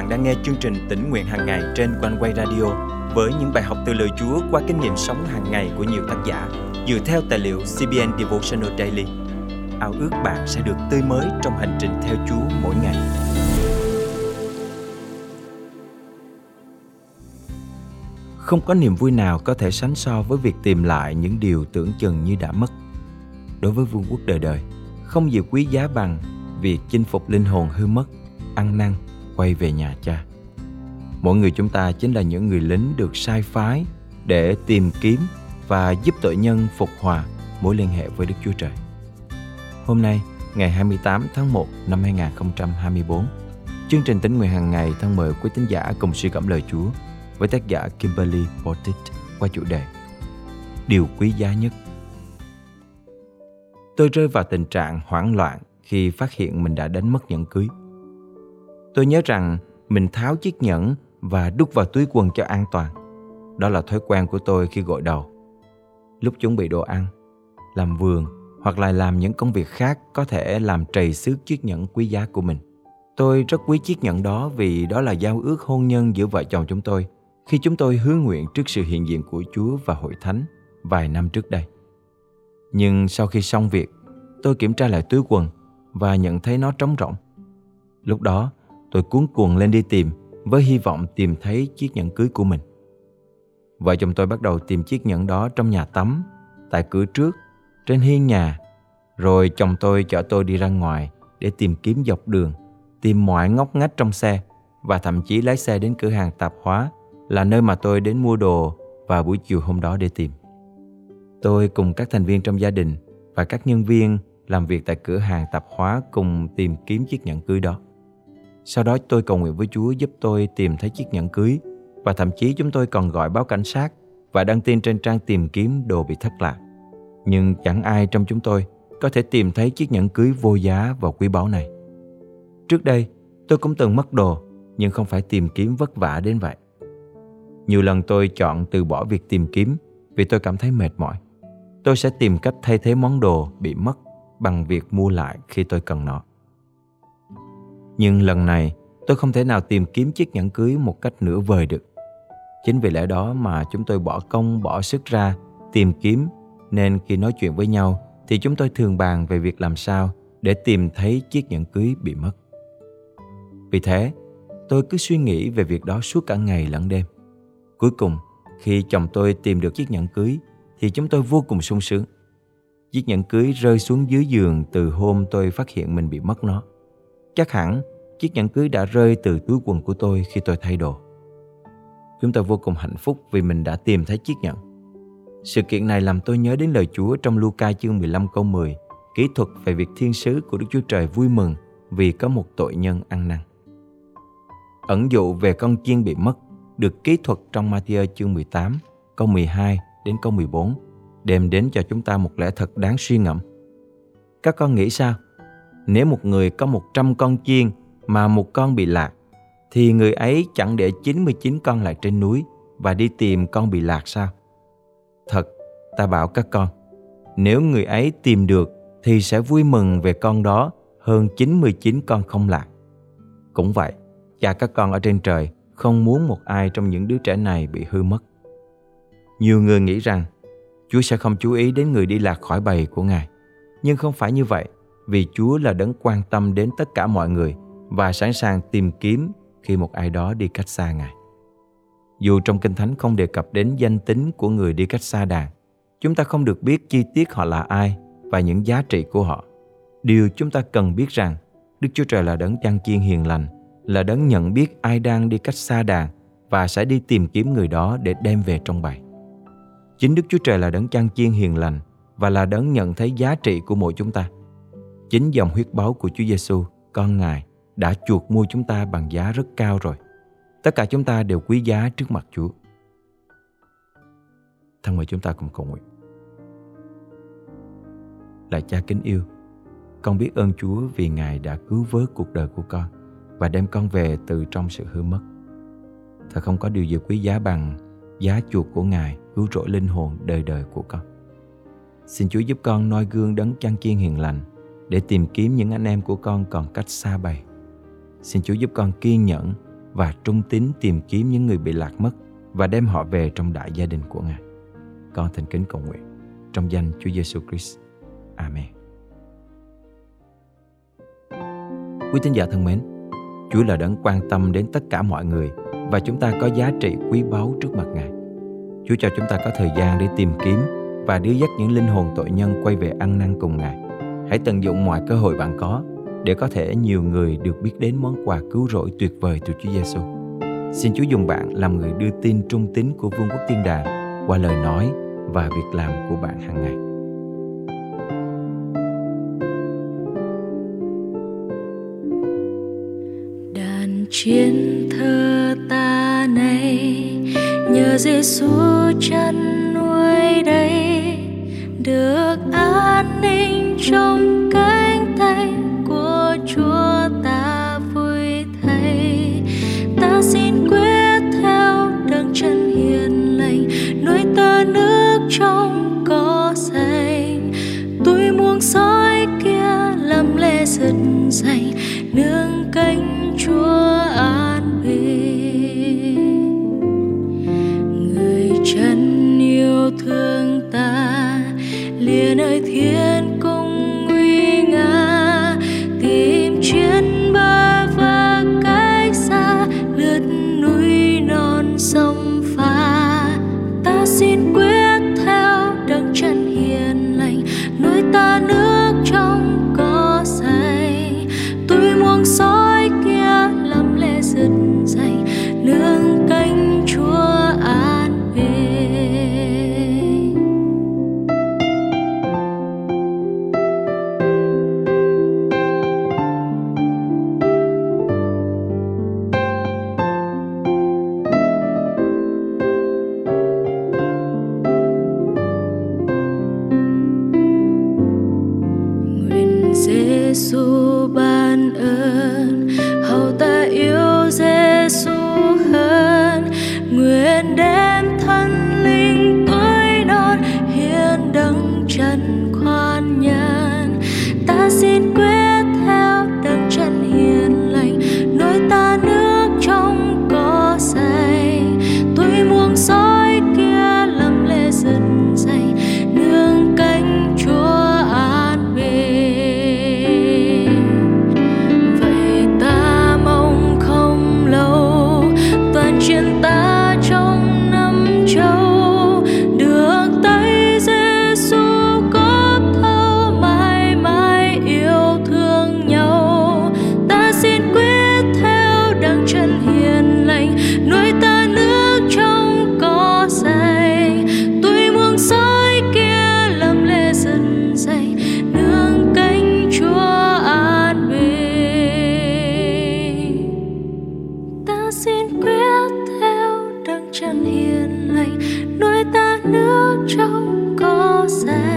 bạn đang nghe chương trình tỉnh nguyện hàng ngày trên quanh quay radio với những bài học từ lời Chúa qua kinh nghiệm sống hàng ngày của nhiều tác giả dựa theo tài liệu CBN Devotional Daily. Ao ước bạn sẽ được tươi mới trong hành trình theo Chúa mỗi ngày. Không có niềm vui nào có thể sánh so với việc tìm lại những điều tưởng chừng như đã mất. Đối với vương quốc đời đời, không gì quý giá bằng việc chinh phục linh hồn hư mất, ăn năn, quay về nhà cha. Mỗi người chúng ta chính là những người lính được sai phái để tìm kiếm và giúp tội nhân phục hòa mối liên hệ với Đức Chúa Trời. Hôm nay, ngày 28 tháng 1 năm 2024, chương trình tính nguyện hàng ngày thân mời quý tín giả cùng suy cảm lời Chúa với tác giả Kimberly Portit qua chủ đề Điều quý giá nhất. Tôi rơi vào tình trạng hoảng loạn khi phát hiện mình đã đánh mất nhẫn cưới. Tôi nhớ rằng mình tháo chiếc nhẫn và đút vào túi quần cho an toàn. Đó là thói quen của tôi khi gội đầu. Lúc chuẩn bị đồ ăn, làm vườn hoặc là làm những công việc khác có thể làm trầy xước chiếc nhẫn quý giá của mình. Tôi rất quý chiếc nhẫn đó vì đó là giao ước hôn nhân giữa vợ chồng chúng tôi khi chúng tôi hứa nguyện trước sự hiện diện của Chúa và hội thánh vài năm trước đây. Nhưng sau khi xong việc, tôi kiểm tra lại túi quần và nhận thấy nó trống rỗng. Lúc đó, tôi cuốn cuồng lên đi tìm với hy vọng tìm thấy chiếc nhẫn cưới của mình. Vợ chồng tôi bắt đầu tìm chiếc nhẫn đó trong nhà tắm, tại cửa trước, trên hiên nhà. Rồi chồng tôi chở tôi đi ra ngoài để tìm kiếm dọc đường, tìm mọi ngóc ngách trong xe và thậm chí lái xe đến cửa hàng tạp hóa là nơi mà tôi đến mua đồ vào buổi chiều hôm đó để tìm. Tôi cùng các thành viên trong gia đình và các nhân viên làm việc tại cửa hàng tạp hóa cùng tìm kiếm chiếc nhẫn cưới đó. Sau đó tôi cầu nguyện với Chúa giúp tôi tìm thấy chiếc nhẫn cưới và thậm chí chúng tôi còn gọi báo cảnh sát và đăng tin trên trang tìm kiếm đồ bị thất lạc. Nhưng chẳng ai trong chúng tôi có thể tìm thấy chiếc nhẫn cưới vô giá và quý báu này. Trước đây, tôi cũng từng mất đồ nhưng không phải tìm kiếm vất vả đến vậy. Nhiều lần tôi chọn từ bỏ việc tìm kiếm vì tôi cảm thấy mệt mỏi. Tôi sẽ tìm cách thay thế món đồ bị mất bằng việc mua lại khi tôi cần nó. Nhưng lần này tôi không thể nào tìm kiếm chiếc nhẫn cưới một cách nửa vời được. Chính vì lẽ đó mà chúng tôi bỏ công bỏ sức ra tìm kiếm nên khi nói chuyện với nhau thì chúng tôi thường bàn về việc làm sao để tìm thấy chiếc nhẫn cưới bị mất. Vì thế, tôi cứ suy nghĩ về việc đó suốt cả ngày lẫn đêm. Cuối cùng, khi chồng tôi tìm được chiếc nhẫn cưới thì chúng tôi vô cùng sung sướng. Chiếc nhẫn cưới rơi xuống dưới giường từ hôm tôi phát hiện mình bị mất nó. Chắc hẳn chiếc nhẫn cưới đã rơi từ túi quần của tôi khi tôi thay đồ. Chúng tôi vô cùng hạnh phúc vì mình đã tìm thấy chiếc nhẫn. Sự kiện này làm tôi nhớ đến lời Chúa trong Luca chương 15 câu 10, kỹ thuật về việc thiên sứ của Đức Chúa Trời vui mừng vì có một tội nhân ăn năn. Ẩn dụ về con chiên bị mất được kỹ thuật trong Matthew chương 18, câu 12 đến câu 14, đem đến cho chúng ta một lẽ thật đáng suy ngẫm. Các con nghĩ sao? Nếu một người có 100 con chiên mà một con bị lạc, thì người ấy chẳng để 99 con lại trên núi và đi tìm con bị lạc sao? Thật, ta bảo các con, nếu người ấy tìm được thì sẽ vui mừng về con đó hơn 99 con không lạc. Cũng vậy, cha các con ở trên trời không muốn một ai trong những đứa trẻ này bị hư mất. Nhiều người nghĩ rằng Chúa sẽ không chú ý đến người đi lạc khỏi bầy của Ngài. Nhưng không phải như vậy, vì Chúa là đấng quan tâm đến tất cả mọi người và sẵn sàng tìm kiếm khi một ai đó đi cách xa Ngài. Dù trong Kinh Thánh không đề cập đến danh tính của người đi cách xa đàn, chúng ta không được biết chi tiết họ là ai và những giá trị của họ. Điều chúng ta cần biết rằng Đức Chúa Trời là đấng chăn chiên hiền lành, là đấng nhận biết ai đang đi cách xa đàn và sẽ đi tìm kiếm người đó để đem về trong bầy. Chính Đức Chúa Trời là đấng chăn chiên hiền lành và là đấng nhận thấy giá trị của mỗi chúng ta. Chính dòng huyết báu của Chúa Giêsu, con Ngài, đã chuộc mua chúng ta bằng giá rất cao rồi. Tất cả chúng ta đều quý giá trước mặt Chúa. Thân mời chúng ta cùng cầu nguyện. là cha kính yêu, con biết ơn Chúa vì Ngài đã cứu vớt cuộc đời của con và đem con về từ trong sự hư mất. Thật không có điều gì quý giá bằng giá chuộc của Ngài cứu rỗi linh hồn đời đời của con. Xin Chúa giúp con noi gương đấng chăn chiên hiền lành để tìm kiếm những anh em của con còn cách xa bầy. Xin Chúa giúp con kiên nhẫn và trung tín tìm kiếm những người bị lạc mất và đem họ về trong đại gia đình của Ngài. Con thành kính cầu nguyện trong danh Chúa Giêsu Christ. Amen. Quý tín giả thân mến, Chúa là đấng quan tâm đến tất cả mọi người và chúng ta có giá trị quý báu trước mặt Ngài. Chúa cho chúng ta có thời gian để tìm kiếm và đưa dắt những linh hồn tội nhân quay về ăn năn cùng Ngài. Hãy tận dụng mọi cơ hội bạn có để có thể nhiều người được biết đến món quà cứu rỗi tuyệt vời từ Chúa Giêsu. Xin Chúa dùng bạn làm người đưa tin trung tín của Vương quốc Thiên Đàng qua lời nói và việc làm của bạn hàng ngày. Đàn chiến thơ ta này nhờ Giêsu chân nuôi đây, được an ninh trong cánh tay của Chúa ta vui thay ta xin quyết theo đường chân hiền lành nuôi ta nước trong có xanh. Tôi muốn soi kia làm lễ giật dày nương cánh Chúa nguyện đem thân trong có xanh